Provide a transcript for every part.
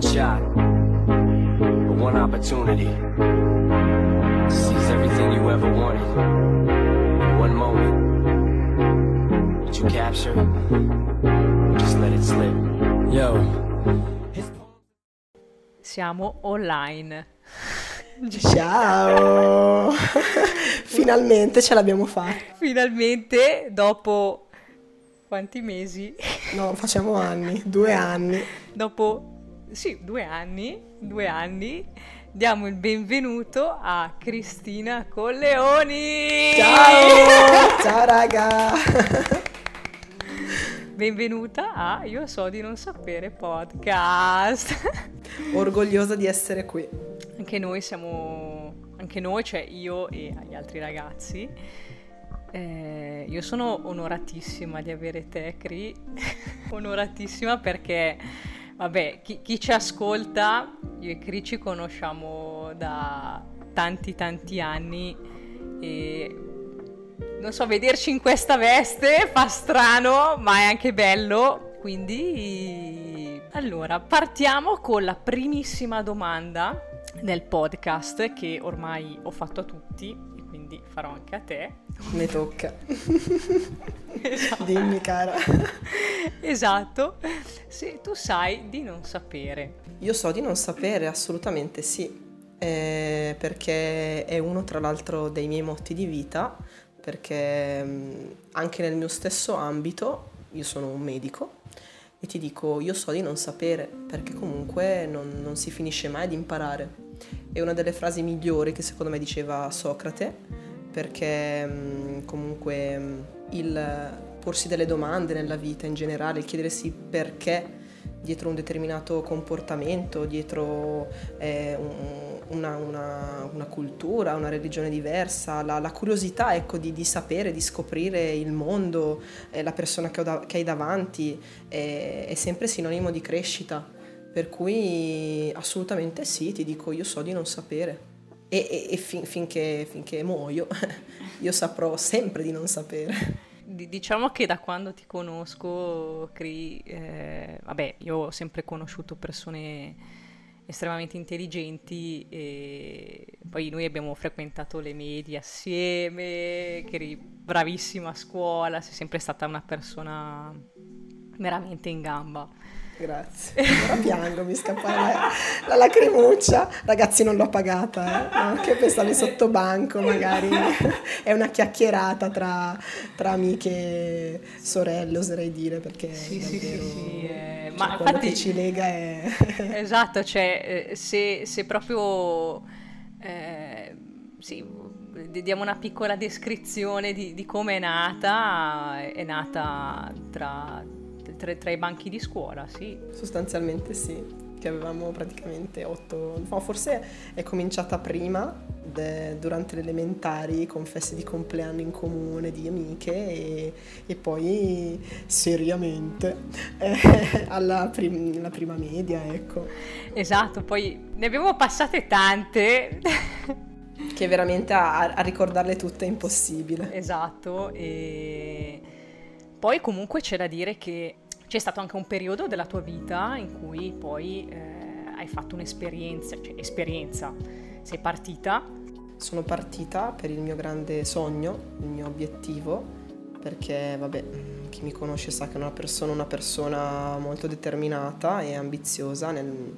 one shot, or one opportunity to seize everything you ever wanted in one moment. Did you capture? Just let it slip. Yo. Siamo online. Ciao! Finalmente ce l'abbiamo fatta. Finalmente, dopo quanti mesi? No, facciamo anni, due anni. Dopo, sì, due anni, due anni, diamo il benvenuto a Cristina Colleoni! Ciao! Ciao raga! Benvenuta a Io so di non sapere podcast. Orgogliosa di essere qui. Anche noi siamo, anche noi, cioè io e gli altri ragazzi. Eh, io sono onoratissima di avere te, Cri. onoratissima perché, vabbè, chi, chi ci ascolta, io e Cri ci conosciamo da tanti tanti anni e non so, vederci in questa veste fa strano, ma è anche bello. Quindi, allora, partiamo con la primissima domanda del podcast che ormai ho fatto a tutti e quindi farò anche a te. Mi tocca. esatto. Dimmi cara. Esatto. Se tu sai di non sapere. Io so di non sapere, assolutamente sì. Eh, perché è uno tra l'altro dei miei motti di vita perché anche nel mio stesso ambito, io sono un medico, e ti dico, io so di non sapere, perché comunque non, non si finisce mai di imparare. È una delle frasi migliori che secondo me diceva Socrate, perché comunque il porsi delle domande nella vita in generale, il chiedersi perché dietro un determinato comportamento, dietro eh, un, una, una, una, cultura, una religione diversa, la, la curiosità ecco, di, di, sapere, di scoprire il mondo, eh, la persona che, da, che, hai davanti, è, è sempre sinonimo di crescita. Per cui assolutamente sì, ti dico io so di non sapere. E, e, e fin, finché, finché muoio io saprò sempre di non sapere. Diciamo che da quando ti conosco, Cri, eh, vabbè, io ho sempre conosciuto persone estremamente intelligenti e poi noi abbiamo frequentato le medie assieme, che eri bravissima a scuola, sei sempre stata una persona veramente in gamba. Grazie. Ora piango, mi scappa la, la lacrimuccia. Ragazzi, non l'ho pagata, eh? no? che pensavi sotto banco, magari è una chiacchierata tra, tra amiche e sorelle, oserei dire, perché sì, sì, sì, sì, eh, ma quello infatti, ci lega è... esatto, cioè eh, se, se proprio... Eh, sì, diamo una piccola descrizione di, di come è nata, è nata tra tra, tra, i banchi di scuola, sì. Sostanzialmente sì, che avevamo praticamente otto, no, forse è cominciata prima, de, durante le elementari, con feste di compleanno in comune di amiche e, e poi seriamente eh, alla, prim, alla prima media, ecco. Esatto, poi ne abbiamo passate tante. che veramente a, a ricordarle tutte è impossibile. Esatto, e poi comunque c'è da dire che c'è stato anche un periodo della tua vita in cui poi eh, hai fatto un'esperienza, cioè esperienza, sei partita. Sono partita per il mio grande sogno, il mio obiettivo, perché vabbè, chi mi conosce sa che è una persona, una persona molto determinata e ambiziosa nel,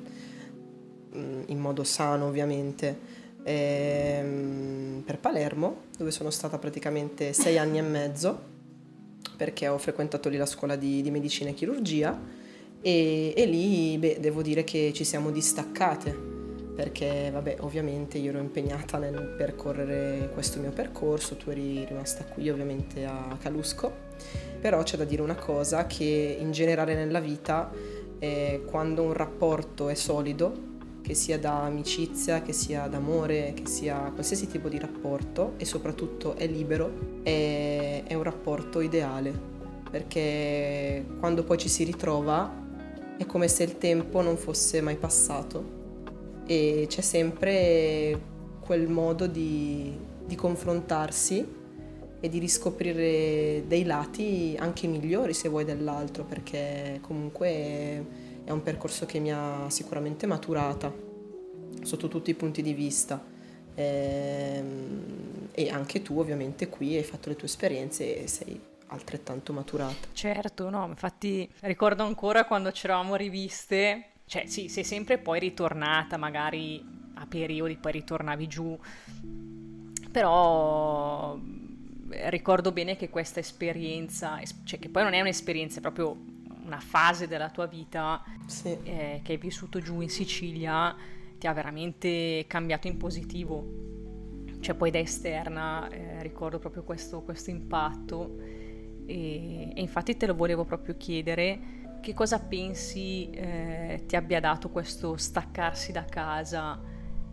in modo sano ovviamente. E, ehm, per Palermo, dove sono stata praticamente sei anni e mezzo perché ho frequentato lì la scuola di, di medicina e chirurgia e, e lì beh, devo dire che ci siamo distaccate perché vabbè ovviamente io ero impegnata nel percorrere questo mio percorso, tu eri rimasta qui ovviamente a Calusco, però c'è da dire una cosa che in generale nella vita eh, quando un rapporto è solido che sia da amicizia, che sia d'amore, che sia qualsiasi tipo di rapporto e soprattutto è libero, è, è un rapporto ideale, perché quando poi ci si ritrova è come se il tempo non fosse mai passato e c'è sempre quel modo di, di confrontarsi e di riscoprire dei lati anche migliori se vuoi dell'altro perché comunque è un percorso che mi ha sicuramente maturata sotto tutti i punti di vista. Ehm, e anche tu ovviamente qui hai fatto le tue esperienze e sei altrettanto maturata. Certo, no, infatti ricordo ancora quando ci eravamo riviste, cioè sì, sei sempre poi ritornata, magari a periodi poi ritornavi giù, però ricordo bene che questa esperienza, cioè che poi non è un'esperienza, è proprio una fase della tua vita sì. eh, che hai vissuto giù in Sicilia, ti ha veramente cambiato in positivo. Cioè poi da esterna eh, ricordo proprio questo, questo impatto e, e, infatti te lo volevo proprio chiedere che cosa pensi eh, ti abbia dato questo staccarsi da casa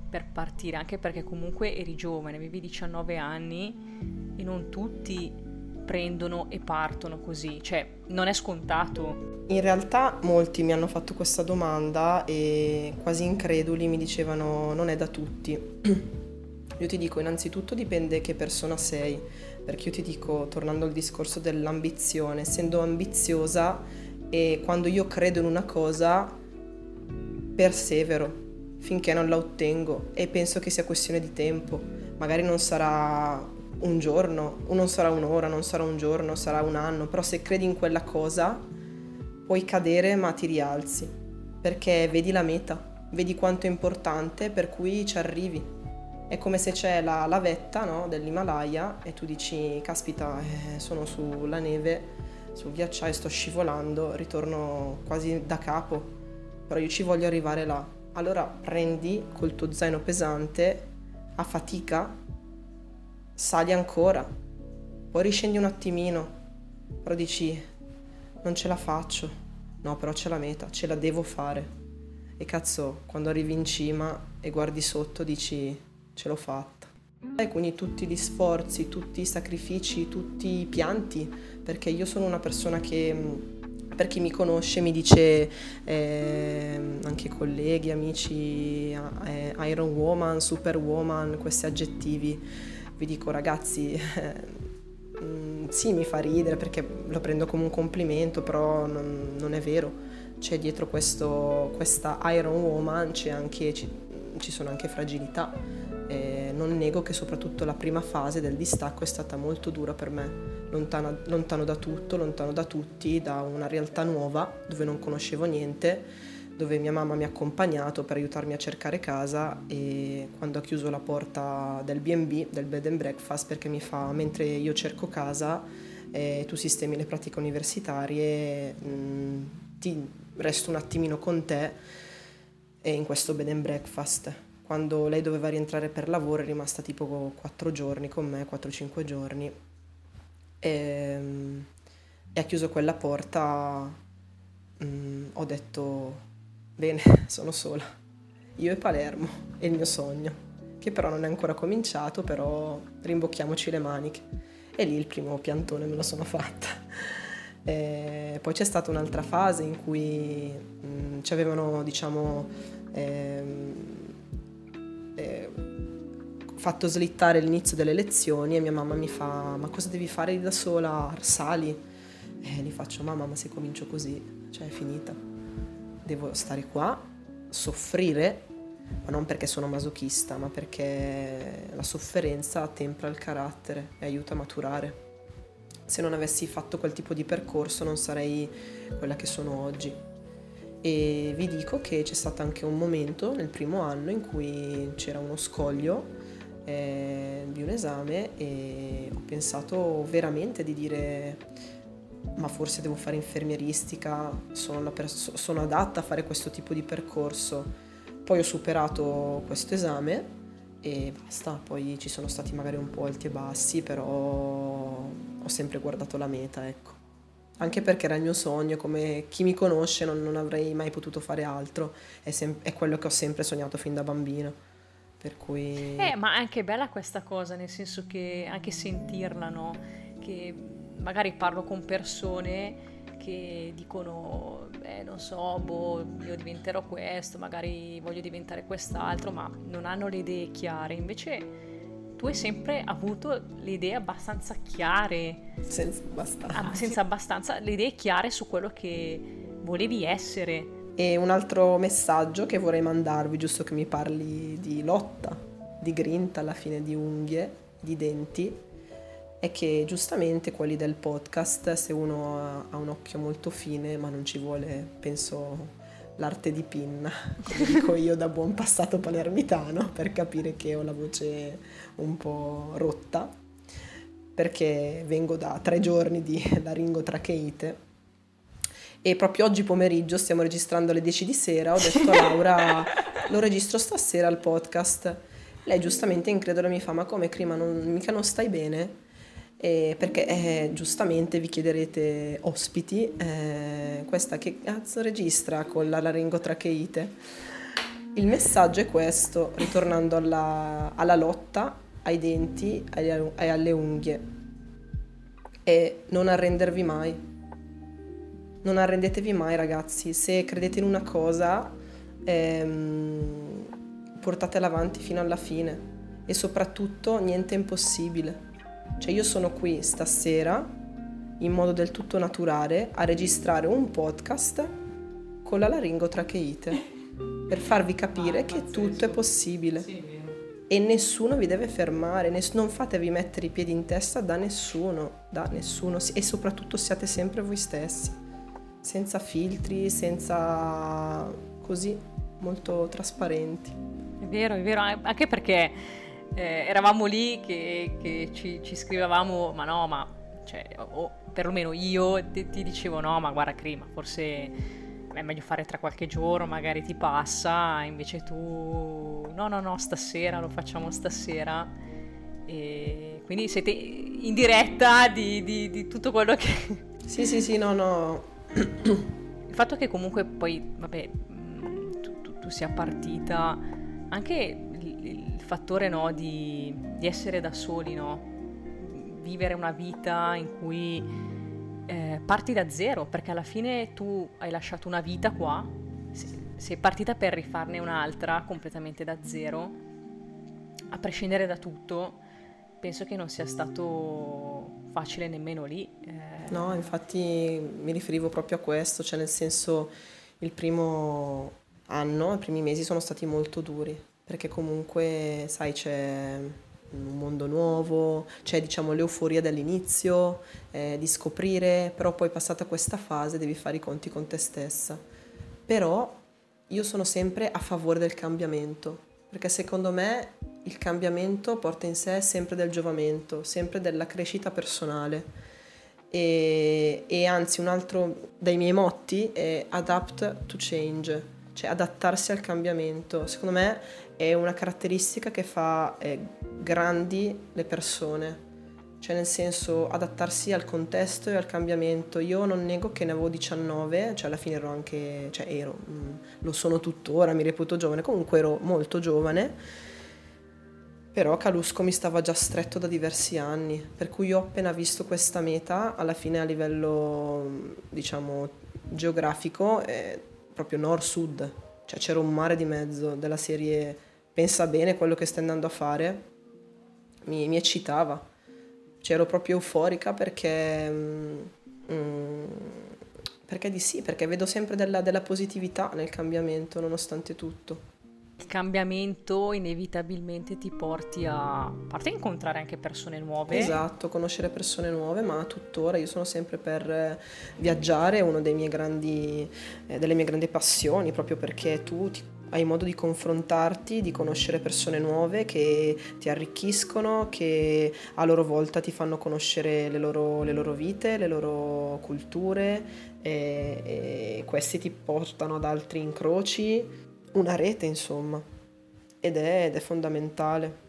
per partire, anche perché comunque eri giovane, avevi 19 anni e non tutti prendono e partono così, cioè non è scontato. In realtà molti mi hanno fatto questa domanda e quasi increduli mi dicevano non è da tutti. Io ti dico innanzitutto dipende che persona sei, perché io ti dico, tornando al discorso dell'ambizione, essendo ambiziosa e quando io credo in una cosa, persevero finché non la ottengo e penso che sia questione di tempo. Magari non sarà un giorno, o non sarà un'ora, non sarà un giorno, sarà un anno, però se credi in quella cosa puoi cadere ma ti rialzi, perché vedi la meta, vedi quanto è importante per cui ci arrivi. È come se c'è la, la vetta no, dell'Himalaya e tu dici, caspita, eh, sono sulla neve, sul ghiacciaio, sto scivolando, ritorno quasi da capo, però io ci voglio arrivare là allora prendi col tuo zaino pesante a fatica, sali ancora, poi riscendi un attimino, però dici non ce la faccio, no però c'è la meta, ce la devo fare. E cazzo, quando arrivi in cima e guardi sotto dici ce l'ho fatta. E quindi tutti gli sforzi, tutti i sacrifici, tutti i pianti, perché io sono una persona che per chi mi conosce mi dice eh, anche colleghi, amici, eh, Iron Woman, Superwoman, questi aggettivi. Vi dico ragazzi, eh, sì mi fa ridere perché lo prendo come un complimento, però non, non è vero. C'è dietro questo, questa Iron Woman, anche, ci, ci sono anche fragilità. Eh, non nego che soprattutto la prima fase del distacco è stata molto dura per me lontana, lontano da tutto, lontano da tutti, da una realtà nuova dove non conoscevo niente, dove mia mamma mi ha accompagnato per aiutarmi a cercare casa e quando ha chiuso la porta del BB, del bed and breakfast, perché mi fa mentre io cerco casa e tu sistemi le pratiche universitarie, mh, mm, ti resto un attimino con te e in questo bed and breakfast. Quando lei doveva rientrare per lavoro è rimasta tipo 4 giorni con me, 4-5 giorni e, ehm, e ha chiuso quella porta, mh, mm, ho detto, bene, sono sola, io e Palermo, è il mio sogno, che però non è ancora cominciato, però rimbocchiamoci le maniche. E lì il primo piantone me lo sono fatta. E poi c'è stata un'altra fase in cui mh, mm, ci avevano, diciamo, ehm, eh, fatto slittare l'inizio delle lezioni e mia mamma mi fa ma cosa devi fare da sola? Sali? E gli faccio mamma ma se comincio così, cioè è finita. Devo stare qua, soffrire, ma non perché sono masochista, ma perché la sofferenza tempra il carattere e aiuta a maturare. Se non avessi fatto quel tipo di percorso non sarei quella che sono oggi. E vi dico che c'è stato anche un momento nel primo anno in cui c'era uno scoglio eh, di un esame e ho pensato veramente di dire ma forse devo fare infermieristica, sono, pers- sono adatta a fare questo tipo di percorso. Poi ho superato questo esame e basta, poi ci sono stati magari un po' alti e bassi, però ho sempre guardato la meta, ecco. Anche perché era il mio sogno, come chi mi conosce non, non avrei mai potuto fare altro, è, sem- è quello che ho sempre sognato fin da bambino. Per cui... Eh, ma è anche bella questa cosa, nel senso che anche sentirla, no? Che magari parlo con persone che dicono, eh, non so, boh, io diventerò questo, magari voglio diventare quest'altro, ma non hanno le idee chiare. Invece tu hai sempre avuto le idee abbastanza chiare. Senza abbastanza. Ah, senza abbastanza, le idee chiare su quello che volevi essere E un altro messaggio che vorrei mandarvi, giusto che mi parli di lotta, di grinta alla fine di unghie, di denti, è che giustamente quelli del podcast, se uno ha un occhio molto fine, ma non ci vuole, penso, l'arte di pinna, come dico io da buon passato palermitano, per capire che ho la voce un po' rotta, perché vengo da tre giorni di laringotracheite e proprio oggi pomeriggio stiamo registrando alle 10 di sera, ho detto a Laura lo registro stasera al podcast. Lei giustamente incredula mi fa ma come Crima non, mica non stai bene? Eh, perché eh, giustamente vi chiederete ospiti, eh, questa che cazzo registra con la laringotracheite? Il messaggio è questo, ritornando alla, alla lotta, ai denti e alle unghie, e non arrendervi mai non arrendetevi mai ragazzi, se credete in una cosa ehm, portatela avanti fino alla fine e soprattutto niente è impossibile. Cioè io sono qui stasera in modo del tutto naturale a registrare un podcast con la laringotracheite per farvi capire ah, che tutto è possibile. Sì, e nessuno vi deve fermare, ness- non fatevi mettere i piedi in testa da nessuno, da nessuno e soprattutto siate sempre voi stessi senza filtri, senza così, molto trasparenti. È vero, è vero, anche perché eh, eravamo lì che, che ci, ci, scrivevamo, ma no, ma, cioè, o perlomeno io ti, ti dicevo no, ma guarda Crima, forse è meglio fare tra qualche giorno, magari ti passa, invece tu no, no, no, stasera, lo facciamo stasera. E quindi siete in diretta di, di, di tutto quello che... Sì, sì, sì, no, no, il fatto che comunque poi, vabbè, mm, tu, tu, tu sia partita, anche fattore no, di, di, essere da soli, no? vivere una vita in cui eh, parti da zero, perché alla fine tu hai lasciato una vita qua, sei partita per rifarne un'altra completamente da zero, a prescindere da tutto, penso che non sia stato facile nemmeno lì. Eh. No, infatti mi riferivo proprio a questo, cioè nel senso il primo anno, i primi mesi sono stati molto duri, perché comunque, sai, c'è un mondo nuovo, c'è diciamo l'euforia dell'inizio, eh, di scoprire, però poi passata questa fase devi fare i conti con te stessa. Però io sono sempre a favore del cambiamento, perché secondo me il cambiamento porta in sé sempre del giovamento, sempre della crescita personale. E, e, anzi un altro dei miei motti è adapt to change, cioè adattarsi al cambiamento. Secondo me è una caratteristica che fa eh, grandi le persone, cioè nel senso adattarsi al contesto e al cambiamento. Io non nego che ne avevo 19, cioè alla fine ero anche, cioè ero, mh, mm, lo sono tuttora, mi reputo giovane, comunque ero molto giovane però Calusco mi stava già stretto da diversi anni, per cui ho appena visto questa meta, alla fine a livello, diciamo, geografico, è proprio nord-sud, cioè c'era un mare di mezzo della serie pensa bene quello che stai andando a fare, mi, mi eccitava, cioè ero proprio euforica perché... Mm, perché di sì, perché vedo sempre della, della positività nel cambiamento nonostante tutto il cambiamento inevitabilmente ti porti a, a parte incontrare anche persone nuove. Esatto, conoscere persone nuove, ma tuttora io sono sempre per eh, viaggiare, è una eh, delle mie grandi passioni, proprio perché tu ti, hai modo di confrontarti, di conoscere persone nuove che ti arricchiscono, che a loro volta ti fanno conoscere le loro, le loro vite, le loro culture e, e questi ti portano ad altri incroci una rete, insomma, ed è, ed è fondamentale.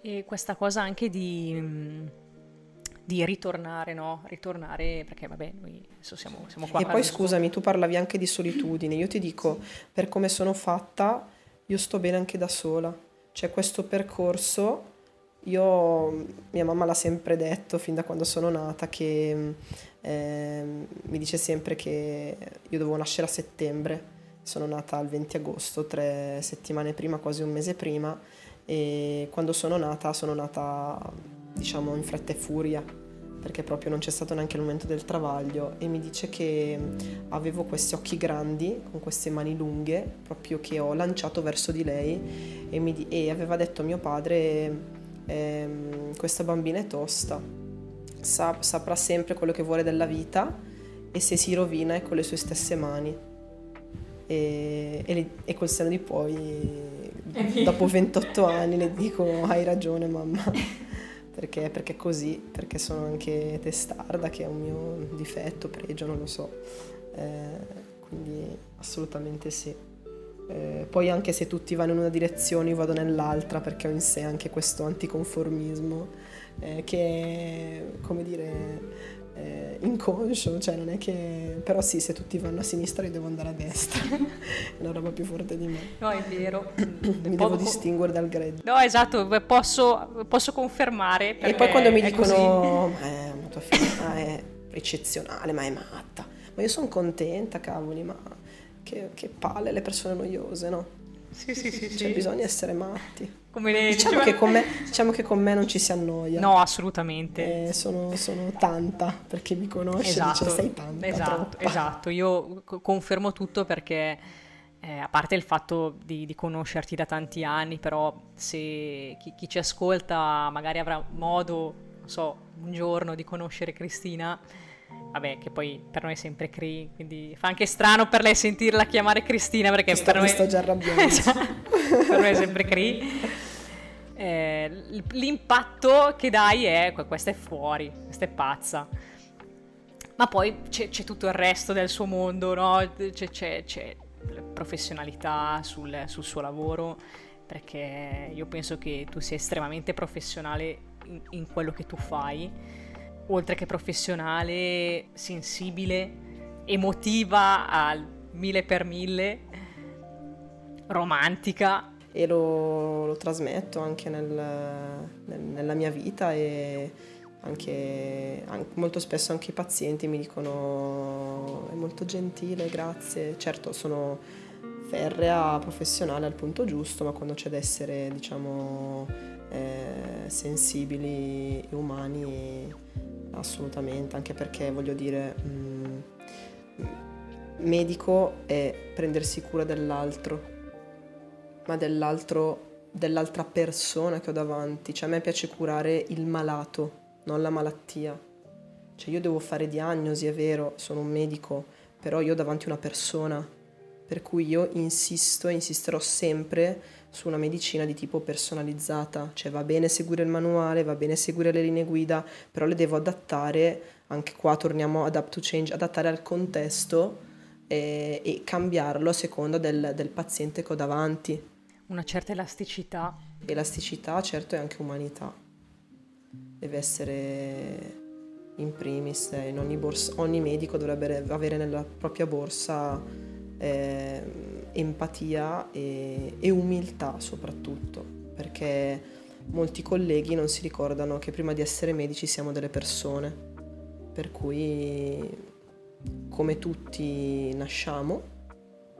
E questa cosa anche di, mm, di ritornare, no? Ritornare, perché vabbè, noi adesso siamo, siamo qua. E poi scusami, tu parlavi anche di solitudine, io ti dico, per come sono fatta, io sto bene anche da sola. C'è questo percorso, io, mia mamma l'ha sempre detto fin da quando sono nata, che eh, mi dice sempre che io dovevo nascere a settembre sono nata il 20 agosto, tre settimane prima, quasi un mese prima, e quando sono nata sono nata diciamo in fretta e furia, perché proprio non c'è stato neanche il momento del travaglio e mi dice che avevo questi occhi grandi con queste mani lunghe proprio che ho lanciato verso di lei e, mi, e aveva detto a mio padre ehm, questa bambina è tosta Sa, saprà sempre quello che vuole della vita e se si rovina è con le sue stesse mani e, e, e col seno di poi dopo 28 anni le dico hai ragione mamma perché, perché così, perché sono anche testarda, che è un mio difetto, pregio, non lo so. Eh, quindi assolutamente sì. Eh, poi anche se tutti vanno in una direzione io vado nell'altra perché ho in sé anche questo anticonformismo eh, che come dire eh, inconscio, cioè non è che... Però sì, se tutti vanno a sinistra io devo andare a destra, è una roba più forte di me. No, è vero. Mi devo distinguere dal gregge. No, esatto, posso, posso confermare. E poi quando mi dicono, ma è, tua figlia è eccezionale, ma è matta. Ma io sono contenta, cavoli, ma che, che palle le persone noiose, no? Sì, sì, sì. Cioè, sì. bisogna essere matti. Come diciamo, diceva... che con me, diciamo che con me non ci si annoia. No, assolutamente. Eh, sono, sono, tanta, perché mi conosce esatto, dice sei tanta. Esatto, esatto. Io confermo tutto perché, eh, a parte il fatto di, di, conoscerti da tanti anni, però se chi, chi ci ascolta magari avrà modo, non so, un giorno di conoscere Cristina Vabbè, che poi per noi è sempre Cri, quindi fa anche strano per lei sentirla chiamare Cristina perché sto, per noi... sto già arrabbiando. per noi è sempre Cri. Eh, l'impatto che dai è questa è fuori, questa è pazza. Ma poi c'è, c'è tutto il resto del suo mondo, no? C'è, c'è, c'è professionalità sul, sul suo lavoro, perché io penso che tu sia estremamente professionale in, in quello che tu fai oltre che professionale, sensibile, emotiva al mille per mille, romantica. E lo, lo trasmetto anche nel, nel, nella mia vita e anche, anche, molto spesso anche i pazienti mi dicono è molto gentile, grazie. Certo sono ferrea, professionale al punto giusto, ma quando c'è da essere diciamo eh, sensibili e umani assolutamente, anche perché voglio dire, mh, mm, medico è prendersi cura dell'altro, ma dell'altra persona che ho davanti. Cioè a me piace curare il malato, non la malattia. Cioè io devo fare diagnosi, è vero, sono un medico, però io ho davanti una persona, per cui io insisto e insisterò sempre su una medicina di tipo personalizzata, cioè va bene seguire il manuale, va bene seguire le linee guida, però le devo adattare, anche qua torniamo ad up to change, adattare al contesto e, e cambiarlo a seconda del, del paziente che ho davanti. Una certa elasticità. Elasticità, certo, e anche umanità. Deve essere in primis, in ogni, borsa, ogni medico dovrebbe avere nella propria borsa eh, empatia e, e umiltà soprattutto, perché molti colleghi non si ricordano che prima di essere medici siamo delle persone, per cui come tutti nasciamo,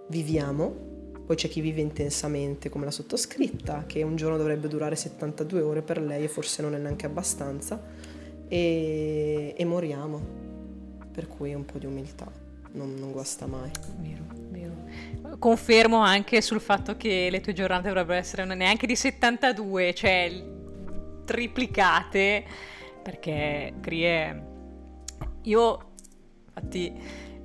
viviamo, poi c'è chi vive intensamente come la sottoscritta, che un giorno dovrebbe durare 72 ore per lei e forse non è neanche abbastanza, e, e moriamo, per cui un po' di umiltà non, non guasta mai. Vero confermo anche sul fatto che le tue giornate dovrebbero essere neanche di 72, cioè triplicate, perché Crie... Io, infatti,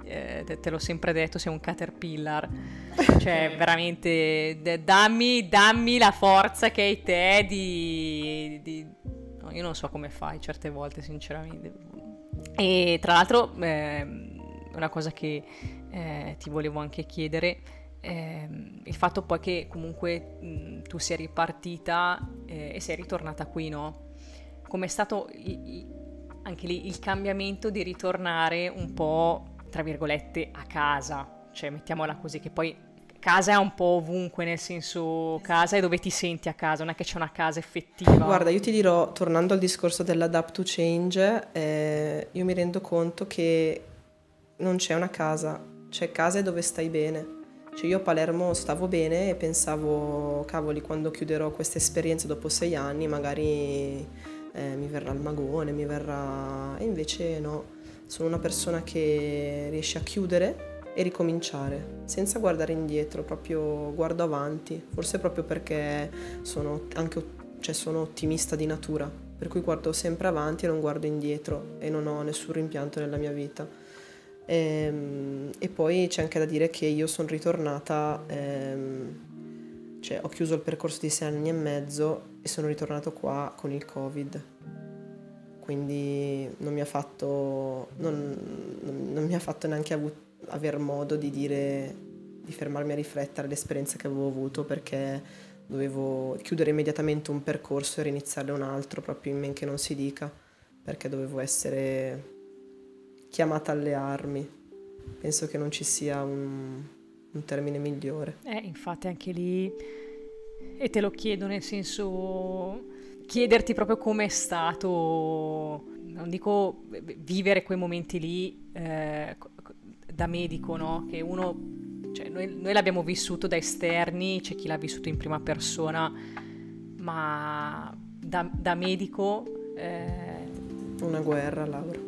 eh, te, l'ho sempre detto, sei un caterpillar, cioè veramente d- dammi, dammi, la forza che hai te di... di... No, io non so come fai certe volte, sinceramente. E tra l'altro, eh, una cosa che eh, ti volevo anche chiedere eh, il fatto poi che comunque mh, tu sia ripartita eh, e sei ritornata qui, no? Com'è stato il, anche lì il cambiamento di ritornare un po', tra virgolette, a casa? Cioè, mettiamola così, che poi casa è un po' ovunque, nel senso casa è dove ti senti a casa, non è che c'è una casa effettiva. Guarda, io ti dirò, tornando al discorso dell'adapt to change, eh, io mi rendo conto che non c'è una casa, c'è casa dove stai bene cioè io a Palermo stavo bene e pensavo, cavoli, quando chiuderò questa esperienza dopo sei anni magari eh, mi verrà il magone, mi verrà... E invece no, sono una persona che riesce a chiudere e ricominciare, senza guardare indietro, proprio guardo avanti, forse proprio perché sono anche cioè sono ottimista di natura, per cui guardo sempre avanti e non guardo indietro e non ho nessun rimpianto nella mia vita. E, ehm, e poi c'è anche da dire che io sono ritornata, ehm, cioè ho chiuso il percorso di sei anni e mezzo e sono ritornato qua con il Covid. Quindi non mi ha fatto, non, non, mi ha fatto neanche avuto, aver modo di dire, di fermarmi a riflettere l'esperienza che avevo avuto perché dovevo chiudere immediatamente un percorso e riniziarne un altro proprio in men che non si dica perché dovevo essere chiamata alle armi. Penso che non ci sia un, un termine migliore. Eh, infatti anche lì, e te lo chiedo nel senso, chiederti proprio com'è stato, non dico vivere quei momenti lì eh, da medico, no? Che uno, cioè noi, noi l'abbiamo vissuto da esterni, c'è chi l'ha vissuto in prima persona, ma da, da medico... Eh... Una guerra, Laura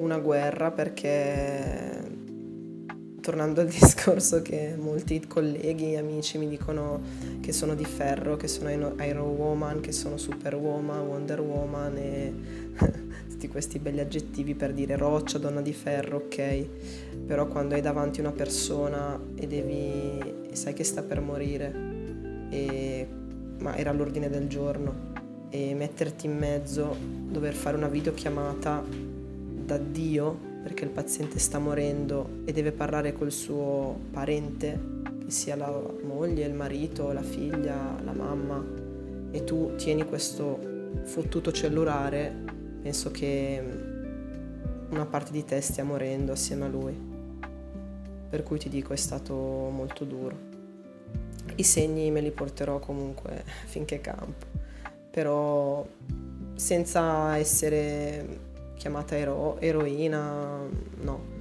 una guerra perché tornando al discorso che molti colleghi e amici mi dicono che sono di ferro, che sono Iron Woman, che sono Superwoman, Wonder Woman e tutti questi belli aggettivi per dire roccia, donna di ferro, ok, però quando hai davanti una persona e devi sai che sta per morire, e, ma era l'ordine del giorno, e metterti in mezzo, dover fare una videochiamata da Dio perché il paziente sta morendo e deve parlare col suo parente, che sia la moglie, il marito, la figlia, la mamma, e tu tieni questo fottuto cellulare, penso che una parte di te stia morendo assieme a lui. Per cui ti dico è stato molto duro. I segni me li porterò comunque finché campo, però senza essere chiamata ero- eroina, no.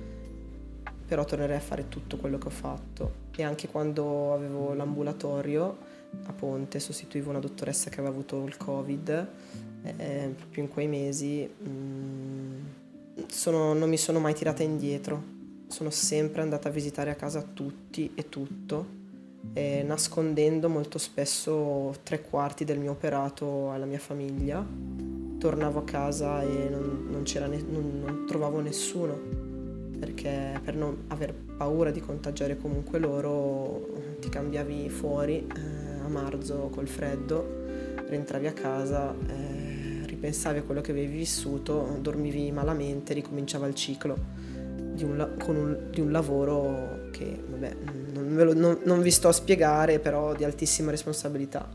Però tornerei a fare tutto quello che ho fatto. E anche quando avevo l'ambulatorio a Ponte, sostituivo una dottoressa che aveva avuto il Covid, eh, proprio in quei mesi mh, mm, sono, non mi sono mai tirata indietro. Sono sempre andata a visitare a casa tutti e tutto, eh, nascondendo molto spesso tre quarti del mio operato alla mia famiglia tornavo a casa e non, non, ne, non, non trovavo nessuno perché per non aver paura di contagiare comunque loro ti cambiavi fuori eh, a marzo col freddo, rientravi a casa, eh, ripensavi a quello che avevi vissuto, dormivi malamente, ricominciava il ciclo di un, un, di un lavoro che vabbè, non, lo, non vi sto a spiegare però di altissima responsabilità.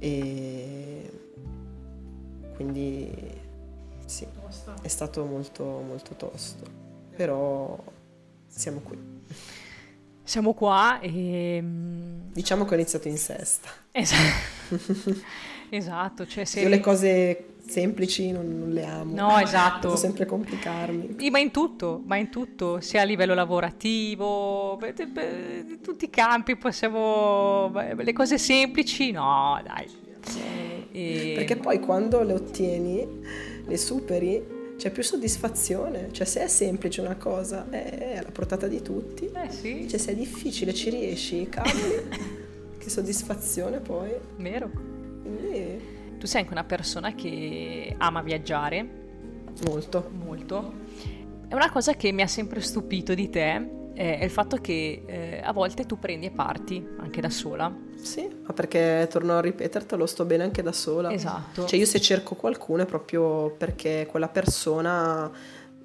E quindi sì, è stato molto molto tosto, però siamo qui. Siamo qua e... Mm, diciamo che ho iniziato in sesta. Esatto, esatto cioè se... Io le cose semplici non, non le amo. No, esatto. Devo sempre complicarmi. Ma in tutto, ma in tutto, sia a livello lavorativo, in tutti i campi possiamo... Le cose semplici, no, dai. E... Perché poi quando le ottieni, le superi, c'è più soddisfazione. Cioè, se è semplice una cosa, è alla portata di tutti. Eh sì. Cioè, se è difficile, ci riesci, cavoli. che soddisfazione poi. Vero. Quindi... Tu sei anche una persona che ama viaggiare. Molto. Molto. È una cosa che mi ha sempre stupito di te è il fatto che eh, a volte tu prendi e parti anche da sola. Sì, ma perché torno a ripetertelo, sto bene anche da sola. Esatto. Cioè io se cerco qualcuno è proprio perché quella persona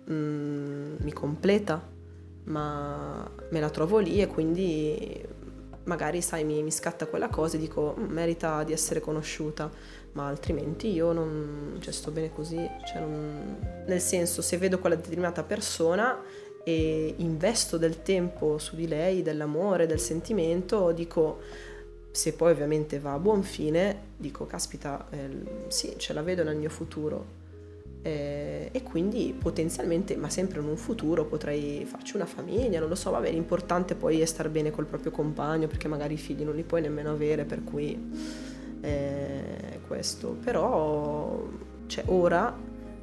mh, mm, mi completa, ma me la trovo lì e quindi magari sai mi, mi scatta quella cosa e dico mm, merita di essere conosciuta, ma altrimenti io non cioè, sto bene così. Cioè, non, nel senso se vedo quella determinata persona e investo del tempo su di lei, dell'amore, del sentimento, dico, se poi ovviamente va a buon fine, dico, caspita, eh, sì, ce la vedo nel mio futuro. Eh, e quindi potenzialmente, ma sempre in un futuro, potrei farci una famiglia, non lo so, vabbè, l'importante poi è star bene col proprio compagno, perché magari i figli non li puoi nemmeno avere, per cui eh, questo, però cioè, ora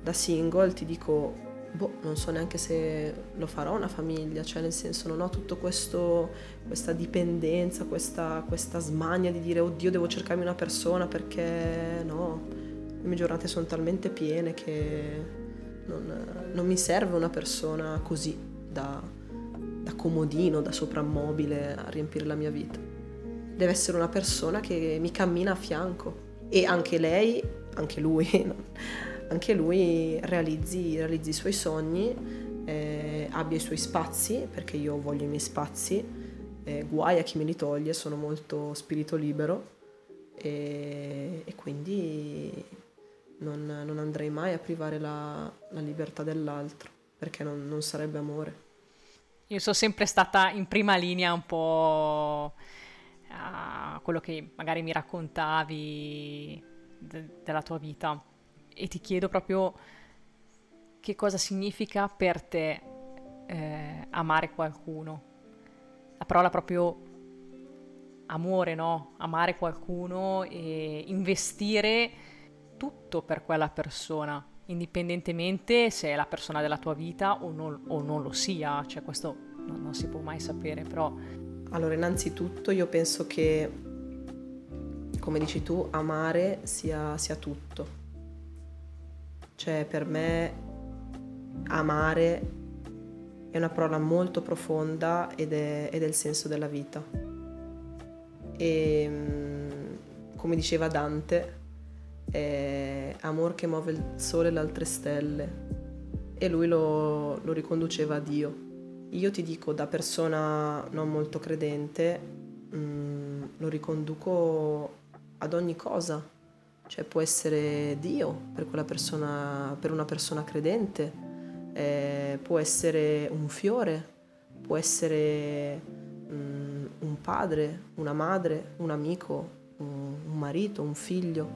da single ti dico, boh, non so neanche se lo farò una famiglia, cioè nel senso non ho tutto questo, questa dipendenza, questa, questa smania di dire oddio devo cercarmi una persona perché no, le mie giornate sono talmente piene che non, non mi serve una persona così da, da comodino, da soprammobile a riempire la mia vita. Deve essere una persona che mi cammina a fianco e anche lei, anche lui, anche lui realizzi, realizzi i suoi sogni, eh, abbia i suoi spazi, perché io voglio i miei spazi, eh, guai a chi me li toglie, sono molto spirito libero e, e quindi non, non, andrei mai a privare la, la libertà dell'altro, perché non, non sarebbe amore. Io sono sempre stata in prima linea un po' a quello che magari mi raccontavi de- della tua vita e ti chiedo proprio che cosa significa per te eh, amare qualcuno. La parola proprio amore, no? Amare qualcuno e investire tutto per quella persona, indipendentemente se è la persona della tua vita o non, o non lo sia, cioè questo non, non si può mai sapere, però... Allora, innanzitutto io penso che, come dici tu, amare sia, sia tutto cioè per me amare è una parola molto profonda ed è, è il senso della vita. E mm, come diceva Dante, è amor che muove il sole e le altre stelle e lui lo, lo riconduceva a Dio. Io ti dico da persona non molto credente, mh, mm, lo riconduco ad ogni cosa cioè può essere Dio per, persona, per una persona credente, eh, può essere un fiore, può essere um, un padre, una madre, un amico, un, un marito, un figlio,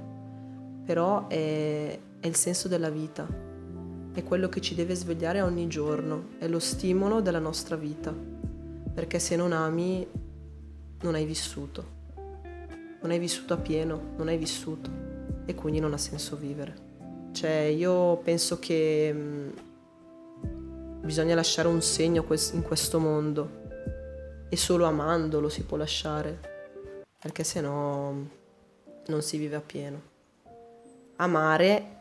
però è, è il senso della vita, è quello che ci deve svegliare ogni giorno, è lo stimolo della nostra vita, perché se non ami non hai vissuto, non hai vissuto a pieno, non hai vissuto. E quindi non ha senso vivere. Cioè io penso che mm, bisogna lasciare un segno in questo mondo e solo amandolo si può lasciare, perché se no non si vive a pieno. Amare,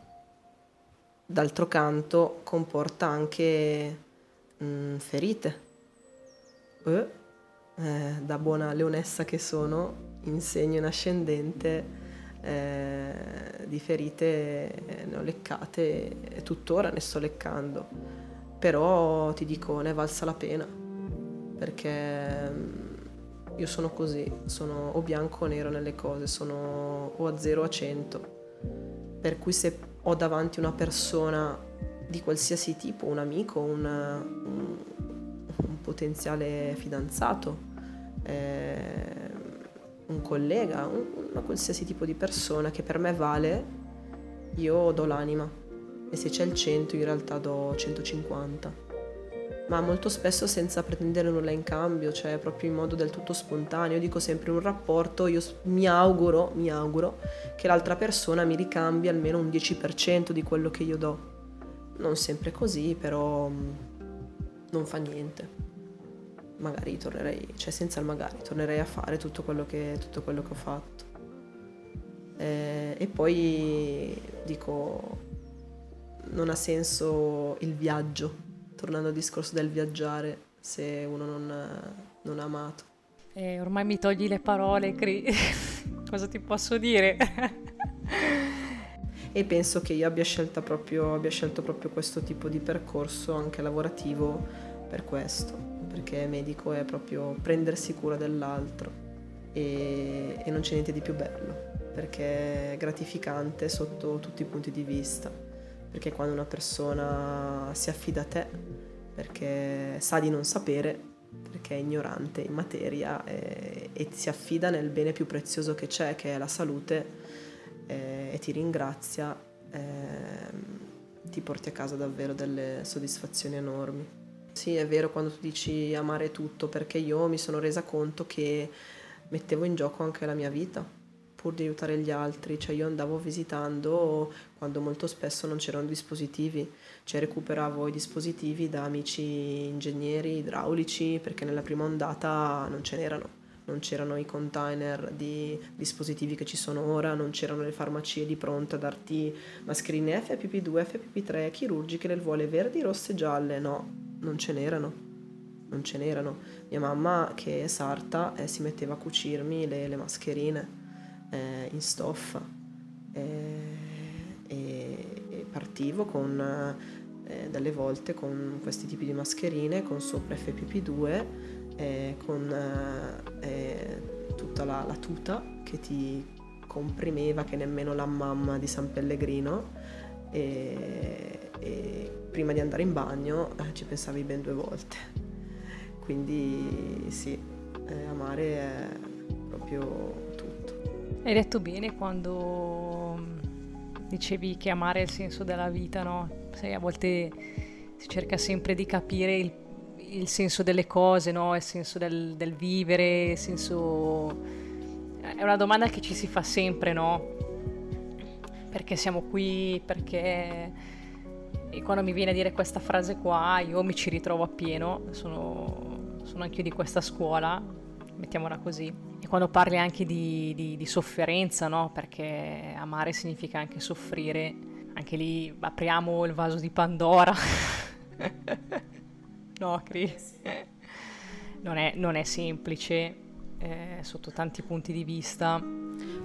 d'altro canto, comporta anche mh, mm, ferite. Eh, eh, da buona leonessa che sono, insegno in ascendente eh, di ferite ne ho leccate e tuttora ne sto leccando, però ti dico ne è valsa la pena perché mm, io sono così, sono o bianco o nero nelle cose, sono o a zero o a cento, per cui se ho davanti una persona di qualsiasi tipo, un amico, un, un, un potenziale fidanzato, eh, un collega, un, una qualsiasi tipo di persona che per me vale, io do l'anima. E se c'è il 100 in realtà do 150. Ma molto spesso senza pretendere nulla in cambio, cioè proprio in modo del tutto spontaneo. Io dico sempre in un rapporto, io mi auguro, mi auguro che l'altra persona mi ricambi almeno un 10% di quello che io do. Non sempre così, però mm, non fa niente magari tornerei, cioè senza il magari, tornerei a fare tutto quello che, tutto quello che ho fatto. Eh, e poi dico, non ha senso il viaggio, tornando al discorso del viaggiare, se uno non, non ha amato. Eh, ormai mi togli le parole, Cri. Cosa ti posso dire? e penso che io abbia, proprio, abbia scelto proprio questo tipo di percorso anche lavorativo per questo perché medico è proprio prendersi cura dell'altro e, e non c'è niente di più bello, perché è gratificante sotto tutti i punti di vista, perché quando una persona si affida a te, perché sa di non sapere, perché è ignorante in materia e, e si affida nel bene più prezioso che c'è, che è la salute, e, e ti ringrazia, e, ehm, ti porti a casa davvero delle soddisfazioni enormi. Sì, è vero quando tu dici amare tutto, perché io mi sono resa conto che mettevo in gioco anche la mia vita, pur di aiutare gli altri, cioè io andavo visitando quando molto spesso non c'erano dispositivi, cioè recuperavo i dispositivi da amici ingegneri idraulici perché nella prima ondata non ce n'erano. Non c'erano i container di dispositivi che ci sono ora, non c'erano le farmacie di pronta a darti mascherine FPP2, FPP3, chirurgiche, le vuole verdi, rosse gialle, no, non ce n'erano, non ce n'erano. Mia mamma che è sarta eh, si metteva a cucirmi le, le mascherine eh, in stoffa. Eh, e, e, partivo con eh, delle volte con questi tipi di mascherine con sopra FPP2 eh, con eh, eh, tutta la, la, tuta che ti comprimeva che nemmeno la mamma di San Pellegrino. E, e prima di andare in bagno eh, ci pensavi ben due volte. Quindi sì eh, amare è proprio tutto. Hai detto bene quando dicevi che amare è il senso della vita no? Sai, a volte si cerca sempre di capire il il senso delle cose, no? il senso del, del, vivere, il senso... È una domanda che ci si fa sempre, no? Perché siamo qui, perché... E quando mi viene a dire questa frase qua, io mi ci ritrovo appieno, sono, sono anche io di questa scuola, mettiamola così. E quando parli anche di, di, di sofferenza, no? Perché amare significa anche soffrire, anche lì apriamo il vaso di Pandora. no, Chris? Non è, non è semplice eh, sotto tanti punti di vista.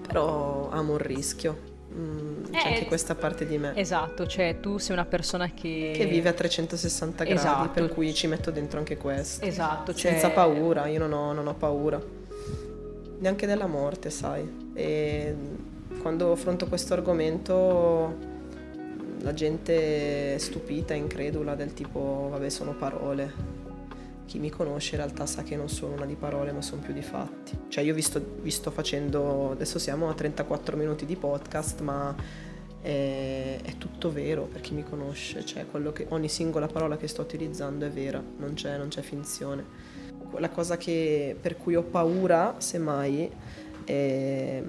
Però amo il rischio. Mm, c'è eh, anche questa parte di me. Esatto, cioè tu sei una persona che... Che vive a 360 gradi, esatto. per cui ci metto dentro anche questo. Esatto. Senza cioè... paura, io non ho, non ho paura. Neanche della morte, sai. E quando affronto questo argomento la gente è stupita, incredula, del tipo, vabbè, sono parole. Chi mi conosce in realtà sa che non sono una di parole, ma sono più di fatti. Cioè, io vi sto, vi sto facendo, adesso siamo a 34 minuti di podcast, ma è, è, tutto vero per chi mi conosce. Cioè, che, ogni singola parola che sto utilizzando è vera, non c'è, non c'è finzione. La cosa che, per cui ho paura, semmai, è,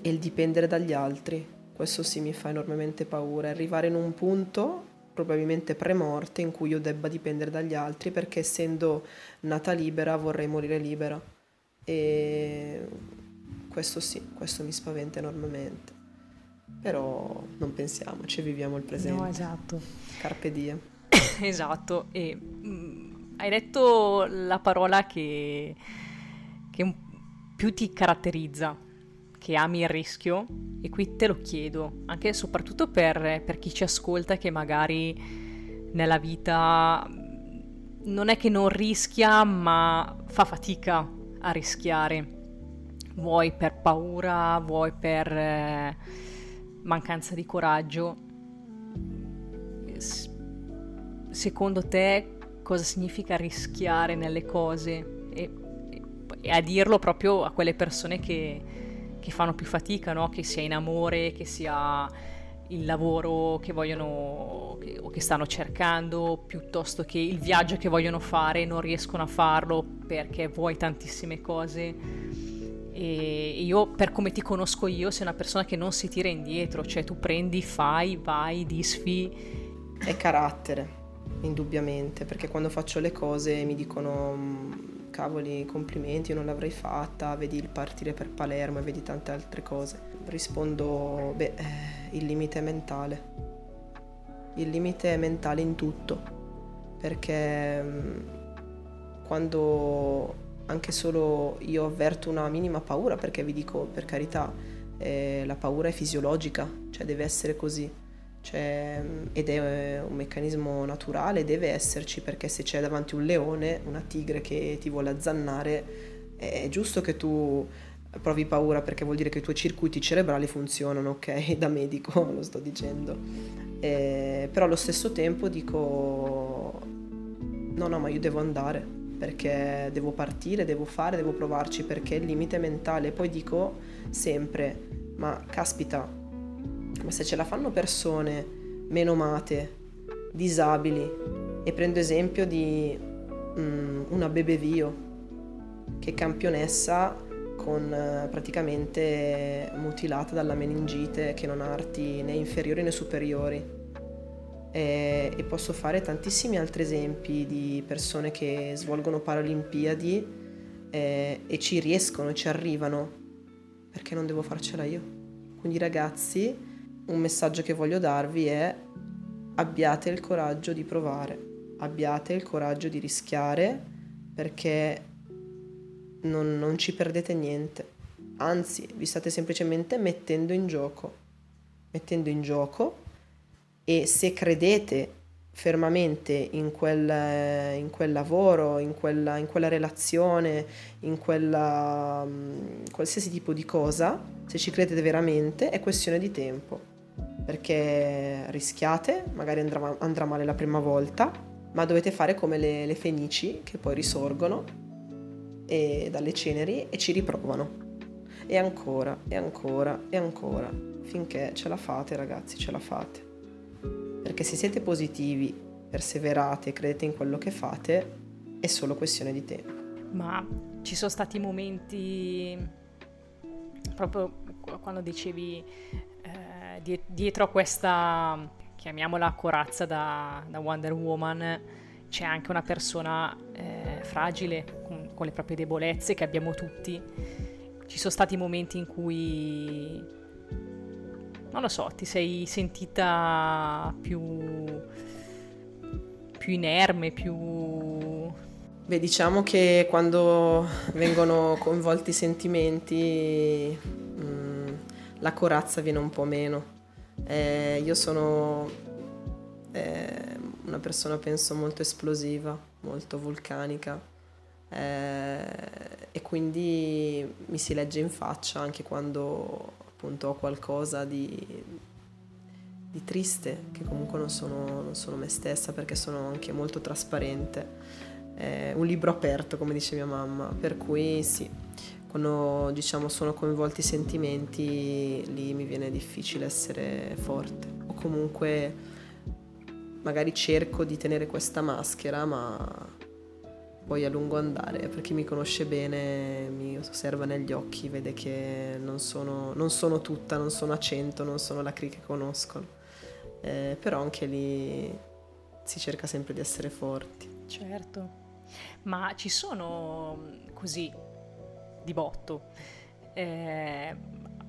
è il dipendere dagli altri questo sì mi fa enormemente paura, arrivare in un punto probabilmente premorte in cui io debba dipendere dagli altri perché essendo nata libera vorrei morire libera e questo sì, questo mi spaventa enormemente. Però non pensiamoci, viviamo il presente. No, esatto. Carpe diem. esatto, e mm, hai detto la parola che, che più ti caratterizza che ami il rischio e qui te lo chiedo, anche e soprattutto per, per chi ci ascolta che magari nella vita non è che non rischia ma fa fatica a rischiare, vuoi per paura, vuoi per eh, mancanza di coraggio. secondo te cosa significa rischiare nelle cose? E, e, a dirlo proprio a quelle persone che che fanno più fatica, no? che sia in amore, che sia il lavoro che vogliono che, o che stanno cercando, piuttosto che il viaggio che vogliono fare e non riescono a farlo perché vuoi tantissime cose. E io, per come ti conosco io, sei una persona che non si tira indietro, cioè tu prendi, fai, vai, disfi. È carattere, indubbiamente, perché quando faccio le cose mi dicono mm, cavoli, complimenti, io non l'avrei fatta, vedi il partire per Palermo e vedi tante altre cose. Rispondo, beh, eh, il limite è mentale. Il limite è mentale in tutto, perché mm, quando anche solo io avverto una minima paura, perché vi dico per carità, eh, la paura è fisiologica, cioè deve essere così cioè, ed è un meccanismo naturale, deve esserci perché se c'è davanti un leone, una tigre che ti vuole azzannare, è giusto che tu provi paura perché vuol dire che i tuoi circuiti cerebrali funzionano, ok? Da medico lo sto dicendo. Eh, però allo stesso tempo dico, no, no, ma io devo andare perché devo partire, devo fare, devo provarci perché il limite mentale. Poi dico sempre, ma caspita, ma se ce la fanno persone menomate, disabili, e prendo esempio di um, una Bebe Vio, che è campionessa con eh, praticamente mutilata dalla meningite che non ha arti né inferiori né superiori. E, e posso fare tantissimi altri esempi di persone che svolgono Paralimpiadi e, e ci riescono ci arrivano. Perché non devo farcela io? Quindi ragazzi, un messaggio che voglio darvi è abbiate il coraggio di provare, abbiate il coraggio di rischiare perché non, non ci perdete niente. Anzi, vi state semplicemente mettendo in gioco. Mettendo in gioco e se credete fermamente in quel, in quel lavoro, in quella, in quella, relazione, in quella, mm, qualsiasi tipo di cosa, se ci credete veramente è questione di tempo. Perché rischiate, magari andrà, andrà male la prima volta, ma dovete fare come le, le fenici che poi risorgono e, dalle ceneri e ci riprovano. E ancora, e ancora, e ancora, finché ce la fate ragazzi, ce la fate. Perché se siete positivi, perseverate credete in quello che fate, è solo questione di tempo. Ma ci sono stati momenti, proprio quando dicevi eh, dietro a questa, chiamiamola corazza da, da, Wonder Woman, c'è anche una persona eh, fragile, con, con le proprie debolezze che abbiamo tutti. Ci sono stati momenti in cui non lo so, ti sei sentita più, più inerme, più... Beh, diciamo che quando vengono coinvolti i sentimenti mm, la corazza viene un po' meno. Eh, io sono eh, una persona, penso, molto esplosiva, molto vulcanica eh, e quindi mi si legge in faccia anche quando appunto ho qualcosa di, di triste, che comunque non sono, non sono, me stessa perché sono anche molto trasparente. È un libro aperto, come dice mia mamma, per cui sì, quando diciamo sono coinvolti i sentimenti lì mi viene difficile essere forte. O comunque magari cerco di tenere questa maschera ma poi a lungo andare, per chi mi conosce bene mi osserva negli occhi, vede che non sono, non sono tutta, non sono a cento, non sono la Cree che conoscono, eh, però anche lì si cerca sempre di essere forti. Certo, ma ci sono così di botto. Eh,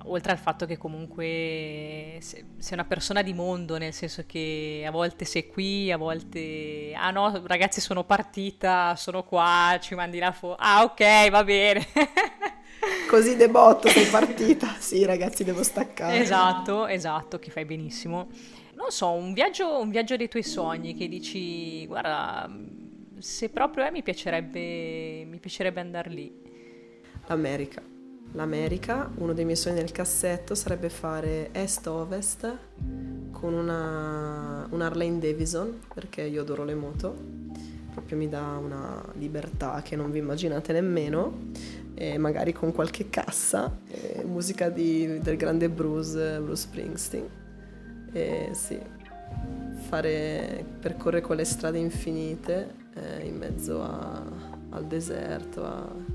oltre al fatto che comunque sei una persona di mondo, nel senso che a volte sei qui, a volte... Ah no, ragazzi sono partita, sono qua, ci mandi la foto. Ah ok, va bene. Così debotto sei partita. Sì ragazzi, devo staccare. Esatto, esatto, che fai benissimo. Non so, un viaggio, un viaggio dei tuoi sogni che dici, guarda, se proprio è mi piacerebbe, mi piacerebbe andare lì. L'America. l'America, uno dei miei sogni nel cassetto sarebbe fare est-ovest con una, un Harley Davidson, perché io adoro le moto, proprio mi dà una libertà che non vi immaginate nemmeno, e magari con qualche cassa, musica di, del grande Bruce, Bruce Springsteen. E sì, fare, percorrere quelle strade infinite eh, in mezzo a, al deserto, a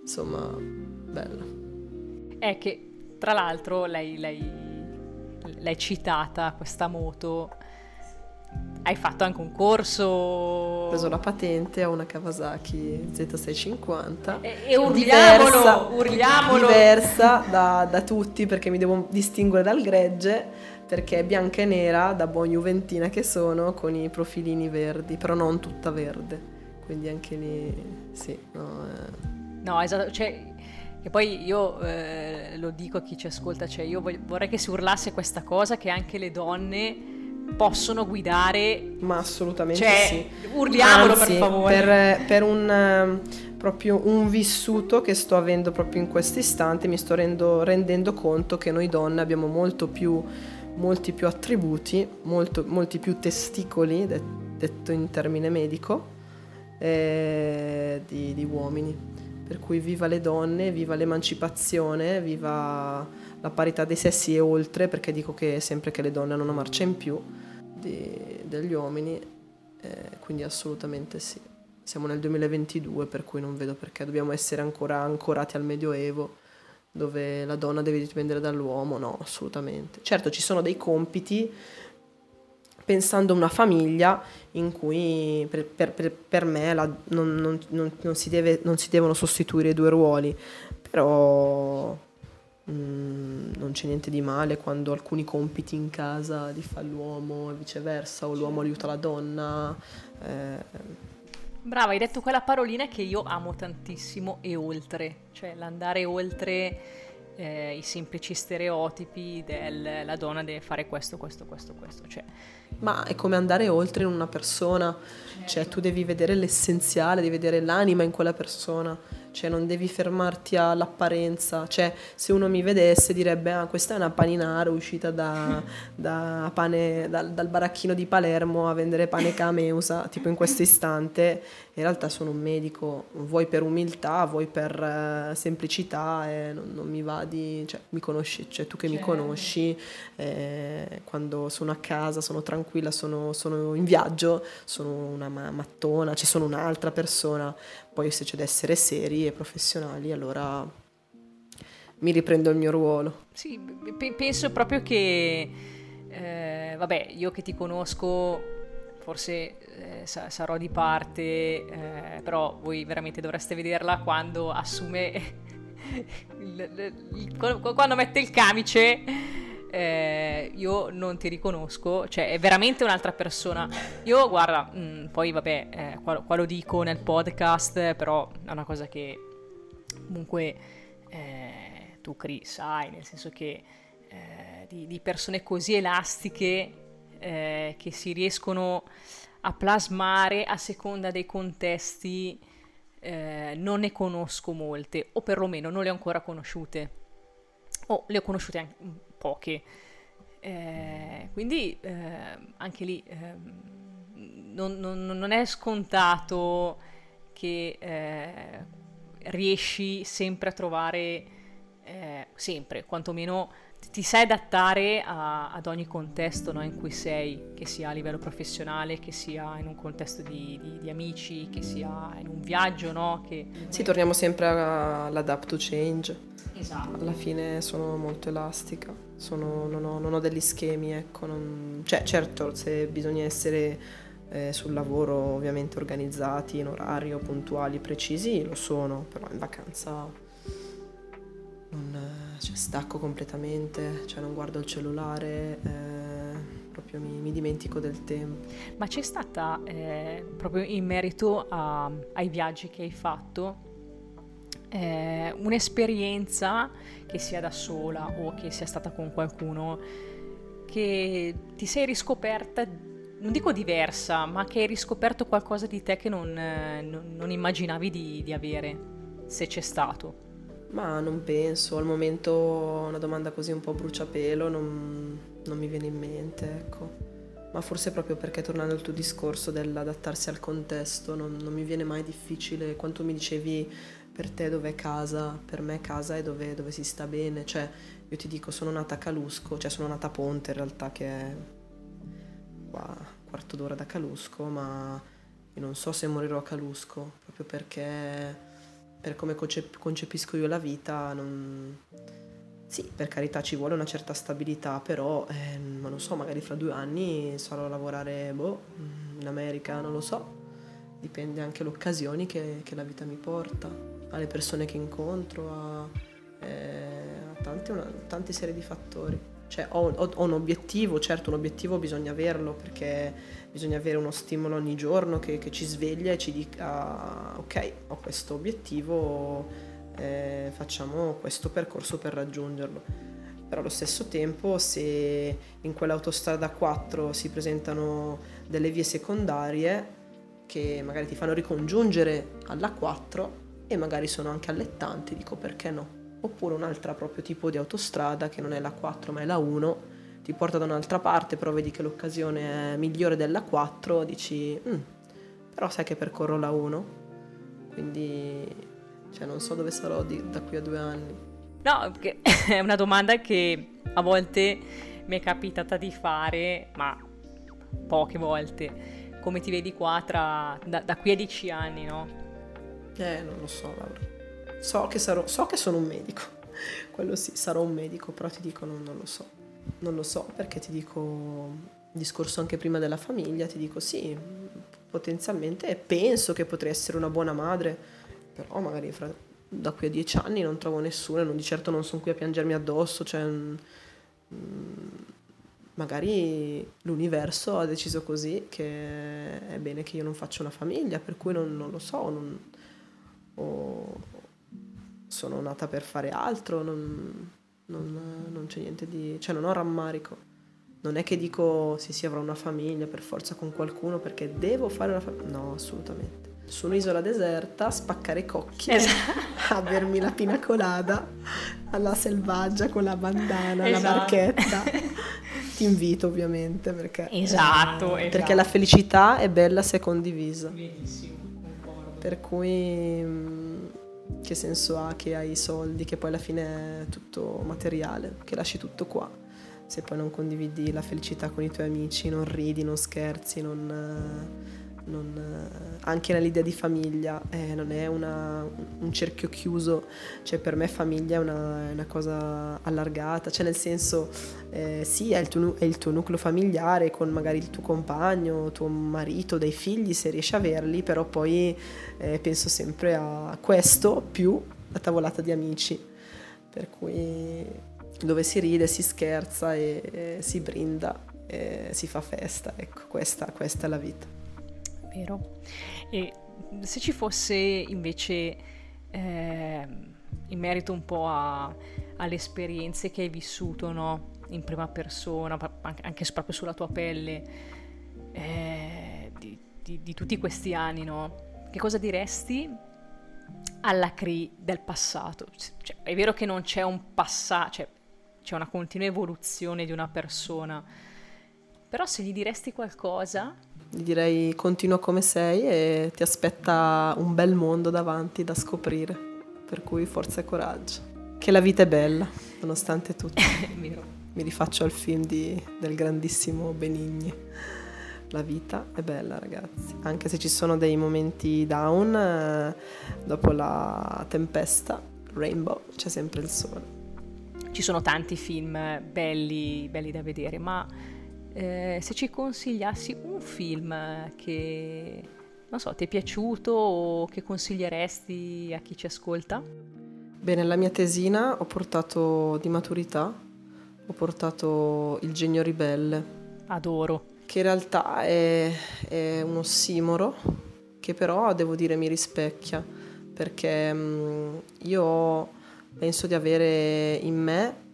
insomma, bella. È che, tra l'altro, lei, lei, l'hai citata, questa moto, hai fatto anche un corso. Ho preso la patente a una Kawasaki Z650. E, e urliamolo, diversa, urliamolo. diversa da, da, tutti perché mi devo distinguere dal gregge perché è bianca e nera da buon juventina che sono con i profilini verdi, però non tutta verde. Quindi anche lì, sì, no, eh No, esatto, cioè, che poi io eh, lo dico a chi ci ascolta, cioè io voglio, vorrei che si urlasse questa cosa, che anche le donne possono guidare. Ma assolutamente cioè, sì. Urliamolo Anzi, per favore. Per, per un, proprio un vissuto che sto avendo proprio in questo istante, mi sto rendo, rendendo conto che noi donne abbiamo molto più, molti più attributi, molto, molti più testicoli, detto in termine medico, eh, di, di uomini. Per cui viva le donne, viva l'emancipazione, viva la parità dei sessi e oltre, perché dico che sempre che le donne hanno una marcia in più di, degli uomini, eh, quindi assolutamente sì. siamo nel 2022 per cui non vedo perché dobbiamo essere ancora ancorati al Medioevo dove la donna deve dipendere dall'uomo, no, assolutamente. Certo ci sono dei compiti pensando a una famiglia in cui per, per, per me la, non, non, non, si deve, non si devono sostituire i due ruoli, però mm, non c'è niente di male quando alcuni compiti in casa li fa l'uomo e viceversa, o l'uomo aiuta la donna. Eh. Brava, hai detto quella parolina che io amo tantissimo e oltre, cioè l'andare oltre eh, i semplici stereotipi della donna deve fare questo, questo, questo, questo. Cioè. Ma è come andare oltre in una persona, cioè tu devi vedere l'essenziale, devi vedere l'anima in quella persona cioè non devi fermarti all'apparenza, cioè se uno mi vedesse direbbe ah questa è una paninara uscita da, da pane, dal, dal baracchino di Palermo a vendere pane cameusa, tipo in questo istante, in realtà sono un medico, vuoi per umiltà, vuoi per uh, semplicità e non, non, mi va di, cioè mi conosci, cioè tu che mi certo. conosci, eh, quando sono a casa sono tranquilla, sono, sono in viaggio, sono una mattona, ci cioè sono un'altra persona, poi se c'è da essere seri e professionali, allora mi riprendo il mio ruolo. Sì, penso proprio che, eh, vabbè, io che ti conosco, forse eh, sa- sarò di parte, eh, però voi veramente dovreste vederla quando assume, il, il, il, quando mette il camice eh, io non ti riconosco, cioè è veramente un'altra persona. Io guarda, mh, mm, poi vabbè, eh, qua, qua, lo dico nel podcast, però è una cosa che comunque eh, tu Cri sai, nel senso che eh, di, di, persone così elastiche eh, che si riescono a plasmare a seconda dei contesti. Eh, non ne conosco molte, o perlomeno non le ho ancora conosciute, o le ho conosciute anche poche. Eh, quindi eh, anche lì eh, non, non, non, è scontato che eh, riesci sempre a trovare, eh, sempre, quantomeno ti sai adattare a, ad ogni contesto no, in cui sei, che sia a livello professionale, che sia in un contesto di, di, di amici, che sia in un viaggio, no? Che... Sì, torniamo sempre all'adapt to change. Esatto. Alla fine sono molto elastica, sono, non, ho, non, ho, degli schemi, ecco. Non... Cioè, certo, se bisogna essere eh, sul lavoro ovviamente organizzati, in orario, puntuali, precisi, lo sono, però in vacanza non, cioè, stacco completamente, cioè non guardo il cellulare. Eh, proprio mi, mi, dimentico del tempo. Ma c'è stata, eh, proprio in merito a, ai viaggi che hai fatto, eh, un'esperienza che sia da sola o che sia stata con qualcuno che ti sei riscoperta, non dico diversa, ma che hai riscoperto qualcosa di te che non, non, non immaginavi di, di avere, se c'è stato. Ma non penso, al momento una domanda così un po' bruciapelo non, non mi viene in mente, ecco. Ma forse proprio perché tornando al tuo discorso dell'adattarsi al contesto, non, non mi viene mai difficile, quanto mi dicevi per te dove è casa, per me casa è dove, dove, si sta bene, cioè io ti dico sono nata a Calusco, cioè sono nata a Ponte in realtà che è qua quarto d'ora da Calusco, ma io non so se morirò a Calusco, proprio perché per come concepisco io la vita non... Sì, per carità ci vuole una certa stabilità, però eh, non so, magari fra due anni sarò a lavorare boh, in America, non lo so, dipende anche le occasioni che, che la vita mi porta alle persone che incontro, a, eh, a tante, una, tante serie di fattori. Cioè ho, ho, ho, un obiettivo, certo un obiettivo bisogna averlo perché bisogna avere uno stimolo ogni giorno che, che ci sveglia e ci dica ok, ho questo obiettivo, eh, facciamo questo percorso per raggiungerlo. Però allo stesso tempo se in quell'autostrada 4 si presentano delle vie secondarie che magari ti fanno ricongiungere alla 4, e magari sono anche allettanti, dico perché no. Oppure un altro proprio tipo di autostrada che non è la 4 ma è la 1, ti porta da un'altra parte, però vedi che l'occasione è migliore della 4, dici, mm, però sai che percorro la 1, quindi cioè, non so dove sarò di, da qui a due anni. No, è una domanda che a volte mi è capitata di fare, ma poche volte come ti vedi qua tra, da, da qui a dieci anni, no? Eh, non lo so, Laura. So che, sarò, so che sono un medico, quello sì, sarò un medico, però ti dico non, non lo so. Non lo so perché ti dico discorso anche prima della famiglia, ti dico sì, potenzialmente penso che potrei essere una buona madre, però magari fra, da qui a dieci anni non trovo nessuno non di certo non sono qui a piangermi addosso, cioè mm, magari l'universo ha deciso così che è bene che io non faccia una famiglia, per cui non, non lo so, non, o sono nata per fare altro, non, non, non c'è niente di... cioè non ho rammarico. Non è che dico sì sì avrò una famiglia per forza con qualcuno perché devo fare una famiglia. No, assolutamente. Su un'isola deserta, spaccare i cocchi, esatto. a bermi la pina colada alla selvaggia con la bandana, esatto. la barchetta. Ti invito ovviamente perché, esatto, eh, perché la felicità è bella se condivisa. Benissimo, concordo. Per cui mm, che senso ha che hai i soldi, che poi alla fine è tutto materiale, che lasci tutto qua. Se poi non condividi la felicità con i tuoi amici, non ridi, non scherzi, non, non, anche nell'idea di famiglia eh, non è una, un cerchio chiuso, cioè per me famiglia è una, è una cosa allargata, cioè nel senso eh, sì è il, tuo, è il, tuo, nucleo familiare con magari il tuo compagno, tuo marito, dei figli se riesci a averli, però poi eh, penso sempre a questo più la tavolata di amici, per cui dove si ride, si scherza e, e si brinda e si fa festa. Ecco, questa, questa è la vita. Vero. E se ci fosse invece eh, in merito un po' a, alle esperienze che hai vissuto no? in prima persona, anche proprio sulla tua pelle, eh, di, di, di, tutti questi anni, no? che cosa diresti alla CRI del passato? Cioè, è vero che non c'è un passato, cioè, c'è una continua evoluzione di una persona. Però se gli diresti qualcosa... Gli direi continua come sei e ti aspetta un bel mondo davanti da scoprire. Per cui forza e coraggio. Che la vita è bella, nonostante tutto. Mi rifaccio al film di, del grandissimo Benigni. La vita è bella, ragazzi. Anche se ci sono dei momenti down, eh, dopo la tempesta, Rainbow, c'è sempre il sole ci sono tanti film belli, belli da vedere, ma eh, se ci consigliassi un film che, non so, ti è piaciuto o che consiglieresti a chi ci ascolta? Bene, la mia tesina ho portato di maturità, ho portato Il genio ribelle. Adoro. Che in realtà è, è un ossimoro, che però devo dire mi rispecchia, perché mh, mm, io penso di avere in me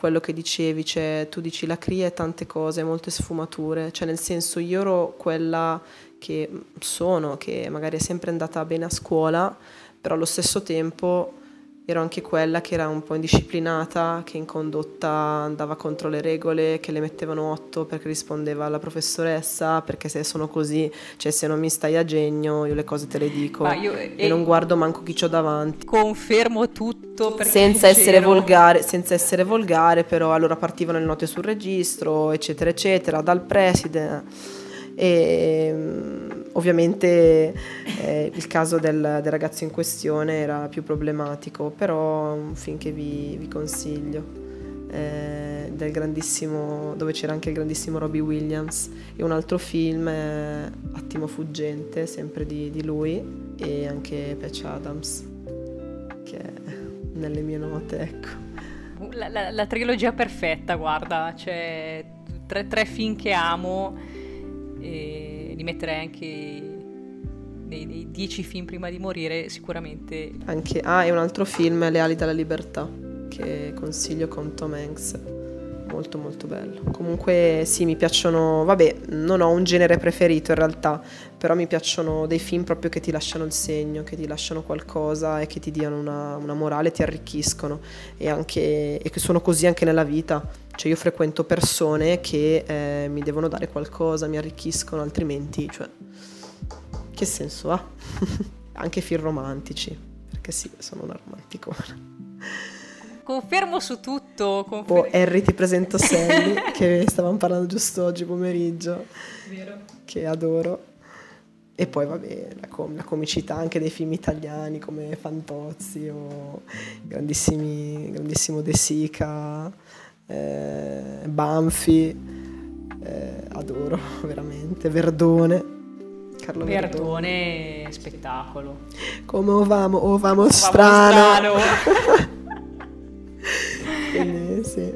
quello che dicevi, cioè tu dici la cria e tante cose, molte sfumature, cioè nel senso io ero quella che sono, che magari è sempre andata bene a scuola, però allo stesso tempo ero anche quella che era un po' indisciplinata, che in condotta andava contro le regole, che le mettevano 8 perché rispondeva alla professoressa, perché se sono così, cioè se non mi stai a genio, io le cose te le dico. Io, e, e, non guardo manco chi c'ho davanti. Confermo tutto senza essere volgare, senza essere volgare, però allora partivano le note sul registro, eccetera eccetera, dal preside. E mm, ovviamente eh, il caso del, del, ragazzo in questione era più problematico, però un film che vi, vi consiglio. Eh, dove c'era anche il grandissimo Robbie Williams e un altro film è Attimo fuggente, sempre di, di lui e anche Patch Adams che è nelle mie note ecco la, la, la trilogia perfetta guarda c'è tre, tre film che amo e li metterei anche nei, nei dieci film prima di morire sicuramente. Anche, ah, e un altro film, Le ali della libertà, che consiglio con Tom Hanks. Molto molto bello. Comunque sì, mi piacciono, vabbè, non ho un genere preferito in realtà, però mi piacciono dei film proprio che ti lasciano il segno, che ti lasciano qualcosa e che ti diano una, una morale, ti arricchiscono e, anche, e che sono così anche nella vita cioè io frequento persone che eh, mi devono dare qualcosa, mi arricchiscono, altrimenti, cioè, che senso ha? Anche film romantici, perché sì, sono una romanticona. Confermo su tutto. Confer- Oh, Harry ti presento Sally, che stavamo parlando giusto oggi pomeriggio, Vero. che adoro. E poi vabbè, la, com- la comicità anche dei film italiani come Fantozzi o grandissimi, grandissimo De Sica, eh, Banfi, eh, adoro veramente, Verdone, Carlo Verdone. Verdone, spettacolo. Come ovamo, ovamo Vamo strano. strano. Quindi sì.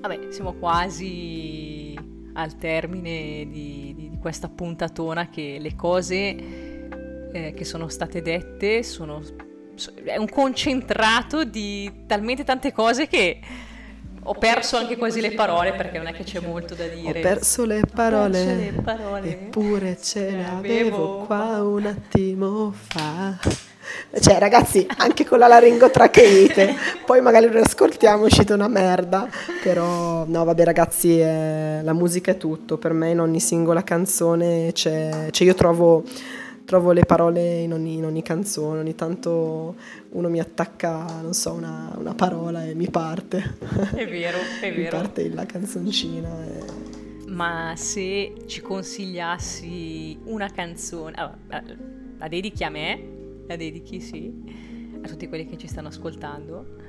Vabbè, siamo quasi al termine di, di- di questa puntatona che le cose eh, che sono state dette sono... so- È un concentrato di talmente tante cose che ho perso anche quasi le parole perché non è che c'è molto da Ho dire. perso le parole, perso le parole. eppure ce le avevo avevo qua un attimo fa. Cioè, ragazzi, anche con la laringotracheite, poi magari lo ascoltiamo, è uscita una merda. Però, no, vabbè, ragazzi, eh, la musica è tutto. Per me, in ogni singola canzone c'è. Cioè, io trovo, trovo le parole in ogni, in ogni canzone. Ogni tanto uno mi attacca, non so, una, una parola e mi parte. È vero, è mi vero. parte la canzoncina. E... Ma se ci consigliassi una canzone, allora, la- la dedichi a me, la dedichi sì, a tutti quelli che ci stanno ascoltando.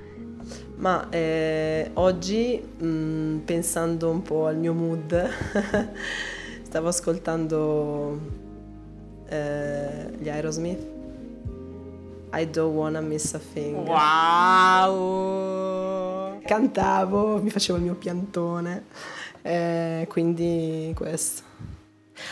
Ma eh, oggi, mh, pensando un po' al mio mood, stavo ascoltando eh, gli Aerosmith. I don't wanna miss a thing. Wow! Cantavo, mi facevo il mio piantone. eh, quindi questo.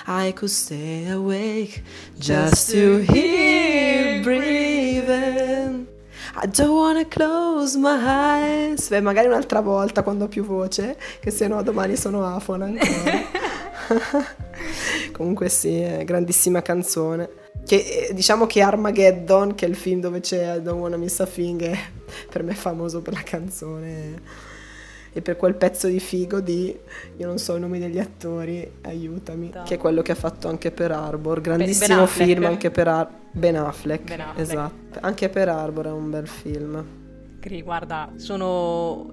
I could stay awake just to hear you breathing. I don't wanna close my eyes. Beh, magari un'altra volta quando ho più voce, che se no domani sono afona ancora. Comunque sì, è grandissima canzone. Che, eh, diciamo che Armageddon, che è il film dove c'è I Don't Wanna Miss a Thing, è per me famoso per la canzone e per quel pezzo di figo di io non so i nomi degli attori, aiutami, Dai. che è quello che ha fatto anche per Arbor, grandissimo film anche per Ar- Ben Affleck, Ben Affleck. esatto, anche per Arbor è un bel film. Cri, guarda, sono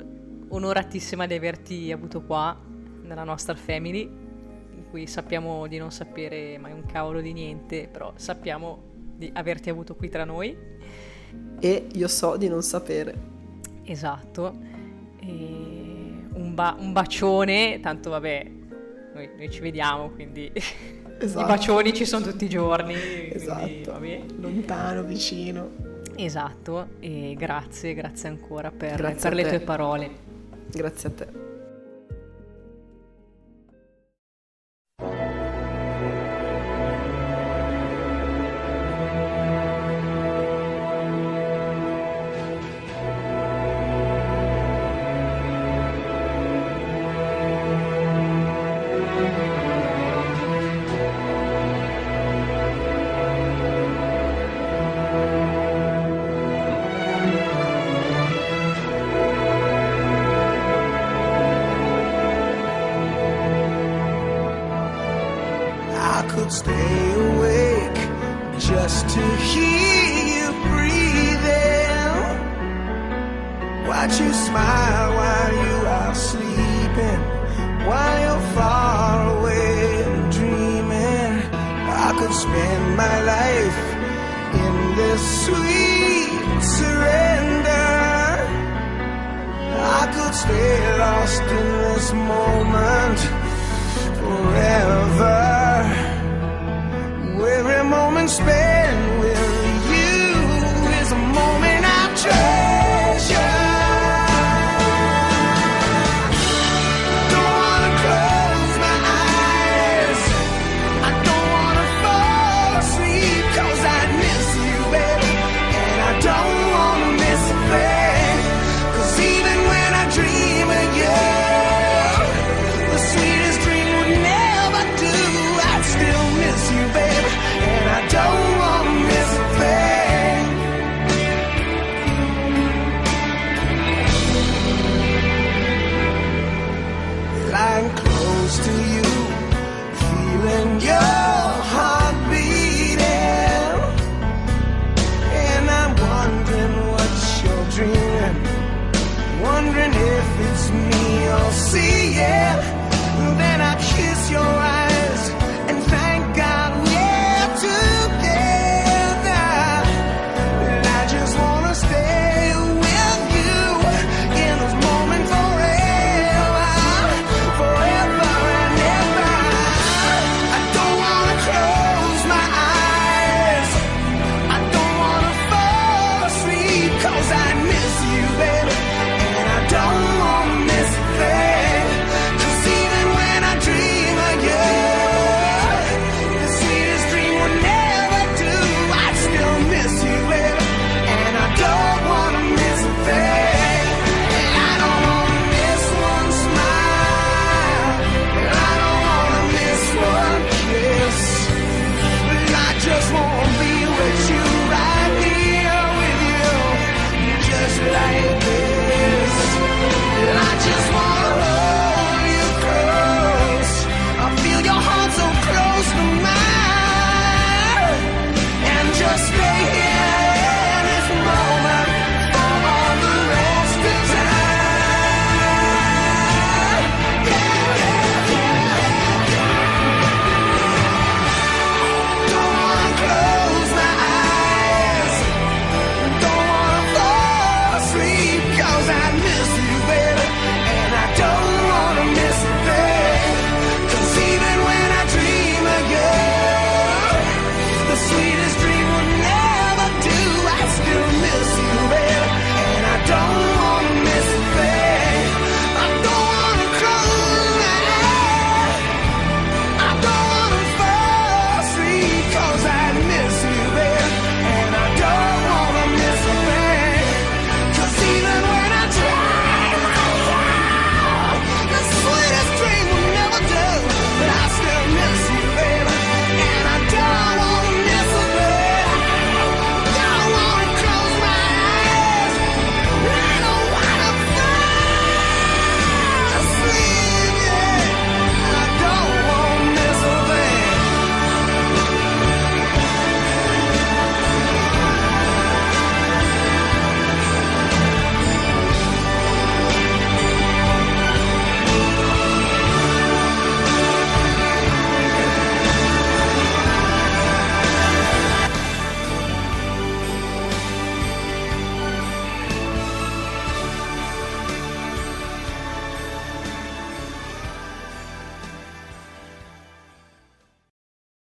onoratissima di averti avuto qua nella nostra family, in cui sappiamo di non sapere mai un cavolo di niente, però sappiamo di averti avuto qui tra noi. E io so di non sapere. Esatto. E ba- un bacione, tanto vabbè, noi, noi ci vediamo, quindi Esatto. i bacioni ci sono tutti i giorni. quindi Esatto, vabbè. lontano, vicino. Esatto, e grazie, grazie ancora per, Grazie per le tue parole. Grazie a te.